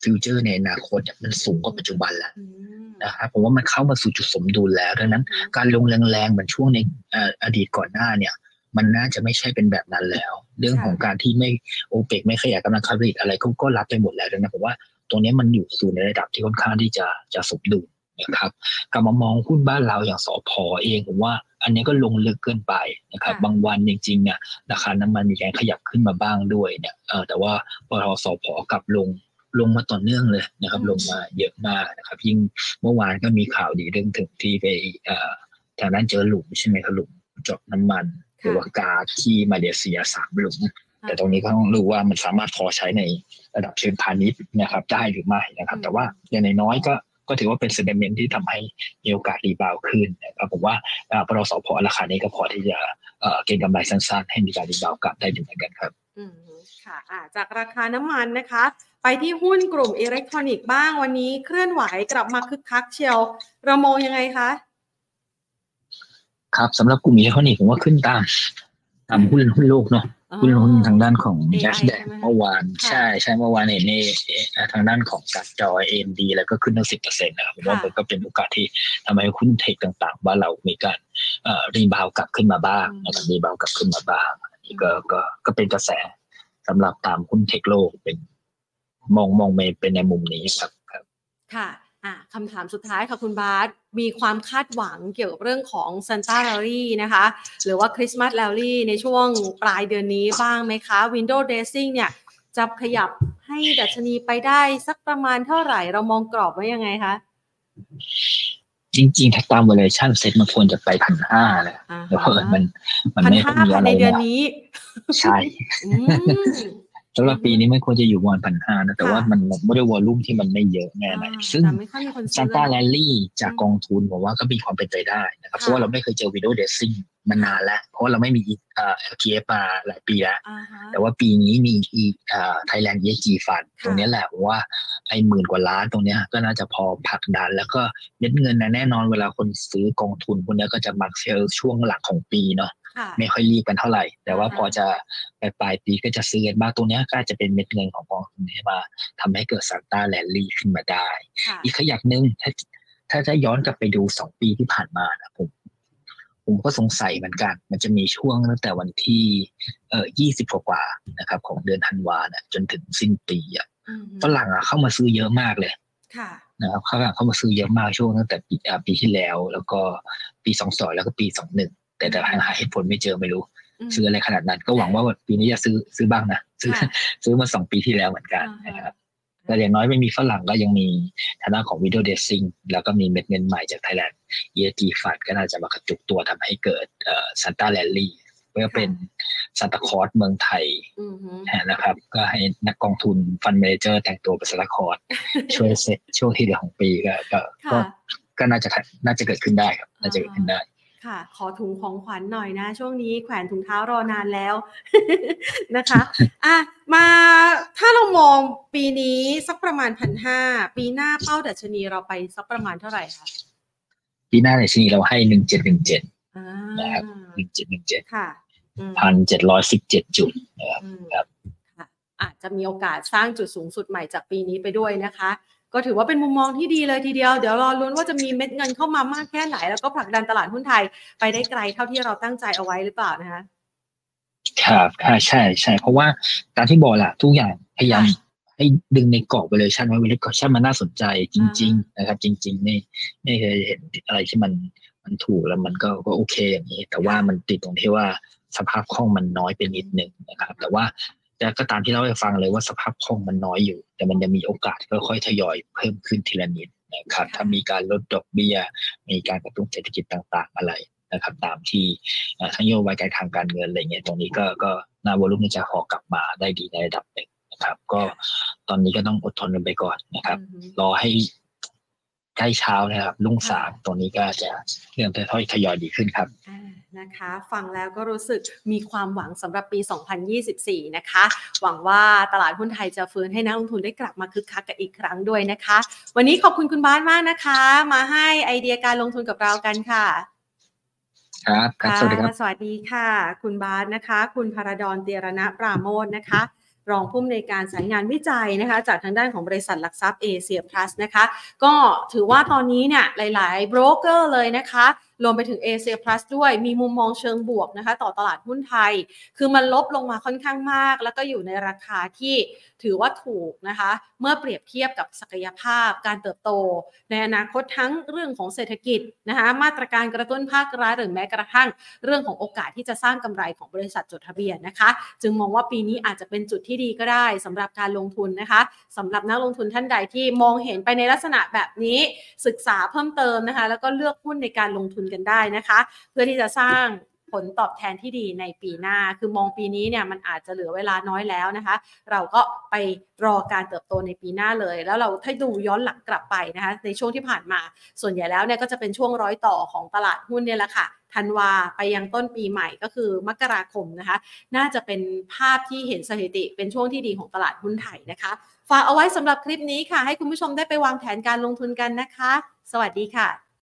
S2: future ในอนาคตเนี่ยมันสูงกว่าปัจจุบันแล้ว
S1: อืม
S2: นะครับผมว่ามันเข้ามาสู่จุดสมดุลแล้วดังนั้น การลงแรงๆเหมือนช่วงในเอ่ออดีตก่อนหน้าเนี่ย มันน่าจะไม่ใช่เป็นแบบนั้นแล้ว เรื่องของการที่ไม่โอเปกไม่ขยายกำลังการผลิตอะไรก็ก็รับไปหมดแล้วดังนั้นผมว่าตรงนี้มันอยู่สู่ในระดับที่ค่อนข้างที่จะจะสมดุลนะครับกลับมามองหุ้นบ้านเราอย่างสอพอเองผมว่า อันนี้ก็ลงลึกเกินไปนะครับ
S1: ค่ะ
S2: บางวันจริงๆเนี่ยราคาน้ำมันมีการขยับขึ้นมาบ้างด้วยเนี่ยเออแต่ว่าปตทสอพอกลับลง ลงมาต่อเนื่องเลยนะครับ ลงมาเยอะมากนะครับ ยิ่งเมื่อวานก็มีข่าวดีเรื่องถึงที่ไปเอ่อทางด้านเจอหลุมใช่ไหมครับหลุมเจาะน้ำมันหรือว่าก๊าซที่มาเลเซียสามหลุมแต่ตรงนี้ก็ต้องรู้ว่ามันสามารถพอใช้ในระดับเชิงพาณิชย์นะครับ ได้หรือไม่นะครับ แต่ว่าอย่างน้อยๆก็ก็ถือว่าเป็นเซนเมนที่ทำให้มีโอกาสรีบาวขึ้นนะครับผมว่าปรสพราคานี้ก็พอที่จะเก็งกำไรสั้นๆ ให้มีการ rebound กลับได้หมือนกันครับ
S1: อืม ค่ะะจากราคาน้ำมันนะคะ ไปที่หุ้นกลุ่มอิเล็กทรอนิกส์บ้างวันนี้เคลื่อนไหวกลับมาคึกคักเชียวเรามองยังไงคะ
S2: ครับสำหรับกลุ่มอิเล็กทรอนิกส์ผมว่าขึ้นตาม ตามหุ้นหุ้นโลกเนาะหุ้นหุ้นทางด้านของ n a s d a q เมื่อวาน ใช่ใช่เมื่อวานเห็นในทางด้านของการจอยเอ็นดีแล้วก็ขึ้นตั้งสิบเปอร์เซ็นต์นะครับผมว่ามันก็เป็นโอกาสที่ทำให้หุ้น tech ต่างๆบ้านเรามีการ rebound กลับขึ้นมาบ้างนะครับ rebound กลับขึ้นมาบ้างนี่ ก็ก็ก็เป็นกระแสสำหรับตามหุ้น tech โลกเป็นมองมองเป็นในมุมนี้ครับครับ
S1: ค่ะอะคำถามสุดท้ายค่ะคุณบาสมีความคาดหวังเกี่ยวกับเรื่องของ Santa rally นะคะ หรือว่า Christmas rally ในช่วงปลายเดือนนี้บ้างไหมคะ Window Dressing เนี่ยจะขยับให้ดัชนีไปได้สักประมาณเท่าไหร่เรามองกรอบไว้ยังไงคะ
S2: จริง ๆ ถ้าตาม valuation เซ็ตมันควรจะไปพันห้าแหละแต่ว่ามันมันไม่
S1: มีอะไรในเดือนนี้
S2: ใช่ สำหรับปีนี้ไม่ควรจะอยู่วันพันห้านะ แต่ว่ามันไม่ได้ volume ที่มันไม่เยอะแน่ไหนซึ่ง Santa rally จากกองทุนผมว่าก็มีความเป็นไปได้นะครับ เพราะว่าเราไม่เคยเจอ window dressing มานานแล้ว เพราะว่าเราไม่มีเอ่อ LTF มาหลายปีแล้ว แต่ว่าปีนี้มีอีเอ่อไทยแลนด์ ESG ฟันตรงนี้แหละว่าไอ้หมื่นกว่าล้านตรงนี้ก็น่าจะพอผลักดัน แล้วก็เม็ดเงินนะแน่นอนเวลาคนซื้อกองทุนพวกนี้ก็จะมักเซลช่วงหลังของปีเนาะ ไม่ค่อยรีบกันเท่าไหร่ แต่ว่าพอจะไปปลายปีก็จะซื้อกันบ้างตรงนี้ก็จะเป็นเม็ดเงินของกองทุนที่มาทำให้เกิด Santa rally ขึ้นมาได้ อีกขยักหนึ่งถ้าถ้าจะย้อนกลับไปดูสองปีที่ผ่านมานะผมผมก็สงสัยเหมือนกัน มันจะมีช่วงตั้งแต่วันที่เอ่อยี่สิบกว่านะครับ ของเดือนธันวานะจนถึงสิ้นปีอะฝรั่งอะเข้ามาซื้อเยอะมากเลยนะครับเขาเข้ามาซื้อเยอะมากช่วงตั้งแต่ปีปีที่แล้ว แล้วก็ปีสองสองแล้วก็ปีสองหนึ่ง แต่แต่หาเหตุผลไม่เจอไม่รู้ ซื้ออะไรขนาดนั้น ก็หวังว่าปีนี้จะซื้อซื้อบ้างนะซื้อซื้อมาสองปีที่แล้วเหมือนกันนะครับแต่อย่างน้อยไม่มีฝรั่งก็ยังมีฐานะของวิดีโอเดซิ่งแล้วก็มีเม็ดเงินใหม่จาก Thailand ESG Fund ก็น่าจะมากระจุกตัวทำให้เกิด Santa rally เพื่อเป็นซานตาคลอสเมืองไทยนะครับ ก็ให้นักกองทุน fund manager แต่งตัวเป็นซานตาคลอสช่วยเซ็ตช่วงที่เหลือของปีก็ก็ก็น่าจะน่าจะเกิดขึ้นได้ครับ น่าจะเกิดขึ้นได้
S1: ค่ะ ขอถุงของขวัญหน่อยนะ ช่วงนี้แขวนถุงเท้ารอนานแล้วนะคะอะมาถ้าเรามองปีนี้สักประมาณพันห้าปีหน้าเป้าดัชนีเราไปสักประมาณเท่าไหร่คะ
S2: ปีหน้าดัชนีเราให้หนึ่งเจ็ดหนึ่งเจ็ดนะครับหนึ่งเจ็ดหนึ่งเจ็ด
S1: ค่ะ
S2: พันเจ็ดร้อยสิบเจ็ดจุดนะครับ
S1: อาจจะมีโอกาสสร้างจุดสูงสุดใหม่จากปีนี้ไปด้วยนะคะ ก็ถือว่าเป็นมุมมองที่ดีเลยทีเดียว เดี๋ยวรอลุ้นว่าจะมีเม็ดเงินเข้ามามากแค่ไหน แล้วก็ผลักดันตลาดหุ้นไทยไปได้ไกลเท่าที่เราตั้งใจเอาไว้หรือเปล่านะคะ
S2: ครับใช่ใช่เพราะว่าการที่บอกแหละทุกอย่างพยายามให้ดึงในกรอบไปเลยชันว่าวิลกชันมันน่าสนใจจริง ๆ นะครับ จริง ๆ ไม่ไม่เคยเห็นอะไรที่มันมันถูกแล้วมันก็ก็โอเคอย่างนี้ แต่ว่ามันติดตรงที่ว่าสภาพคล่องมันน้อยไปนิดนึงนะครับ แต่ว่า แต่ก็ตามที่เราไปฟังเลยว่าสภาพคล่องมันน้อยอยู่ แต่มันจะมีโอกาสค่อยๆทยอยเพิ่มขึ้นทีละนิดนะครับถ้ามีการลดดอกเบี้ย มีการกระตุ้นเศรษฐกิจต่างๆอะไรนะครับ ตามที่ทั้งโยบายการทางการเงินอะไรเงี้ยตรงนี้ก็ก็นาวอลุ่มจะหอกลับมาได้ดีในระดับหนึ่งนะครับ ก็ตอนนี้ก็ต้องอดทนกันไปก่อนนะครับ รอให้ ใกล้เช้านะครับลุ่งสางตรงนี้ก็จะเริ่มค่อยๆทยอยดีขึ้นครับ
S1: นะคะฟังแล้วก็รู้สึกมีความหวังสำหรับปี 2024 นะคะ หวังว่าตลาดหุ้นไทยจะฟื้นให้นักลงทุนได้กลับมาคึกคักกันอีกครั้งด้วยนะคะ วันนี้ขอบคุณคุณบ้านมากนะคะ มาให้ไอเดียการลงทุนกับเรากันค่ะ
S2: ครับสวัสดีครับ
S1: สวัสดีค่ะ คุณบาสนะคะ คุณพาราดอนเตียรณะปราโมทนะคะ รองผู้อำนวยการสายงานวิจัยนะคะจากทางด้านของบริษัทหลักทรัพย์เอเชียพลัสนะคะก็ถือว่าตอนนี้เนี่ยหลายๆโบรกเกอร์เลยนะคะรวมไปถึง a อ i a Plus ด้วยมีมุมมองเชิงบวกนะคะ ต่อตลาดหุ้นไทย คือมันลบลงมาค่อนข้างมาก แล้วก็อยู่ในราคาที่ถือว่าถูกนะคะ เมื่อเปรียบเทียบกับศักยภาพการเติบโต ในอนาคตทั้งเรื่องของเศรษฐกิจนะคะมาตรการกระตุ้นภาครัฐหรือแม้กระทั่งเรื่องของโอกาสที่จะสร้างกำไรของบริษัทจดทะเบียนนะคะ จึงมองว่าปีนี้อาจจะเป็นจุดที่ดีก็ได้สำหรับการลงทุนนะคะสำหรับนักลงทุนท่านใดที่มองเห็นไปในลักษณะแบบนี้ศึกษาเพิ่มเติมนะคะ แล้วก็เลือกหุ้นในการลงทุนกันได้นะคะ เพื่อที่จะสร้างผลตอบแทนที่ดีในปีหน้า คือมองปีนี้เนี่ยมันอาจจะเหลือเวลาน้อยแล้วนะคะ เราก็ไปรอการเติบโตในปีหน้าเลย แล้วเราถ้าดูย้อนหลังกลับไปนะคะ ในช่วงที่ผ่านมา ส่วนใหญ่แล้วเนี่ยก็จะเป็นช่วงร้อยต่อของตลาดหุ้นเนี่ยแหละค่ะธันวาไปยังต้นปีใหม่ก็คือมกราคมนะคะ น่าจะเป็นภาพที่เห็นสถิติเป็นช่วงที่ดีของตลาดหุ้นไทยนะคะ ฝากเอาไว้สำหรับคลิปนี้ค่ะ ให้คุณผู้ชมได้ไปวางแผนการลงทุนกันนะคะ สวัสดีค่ะ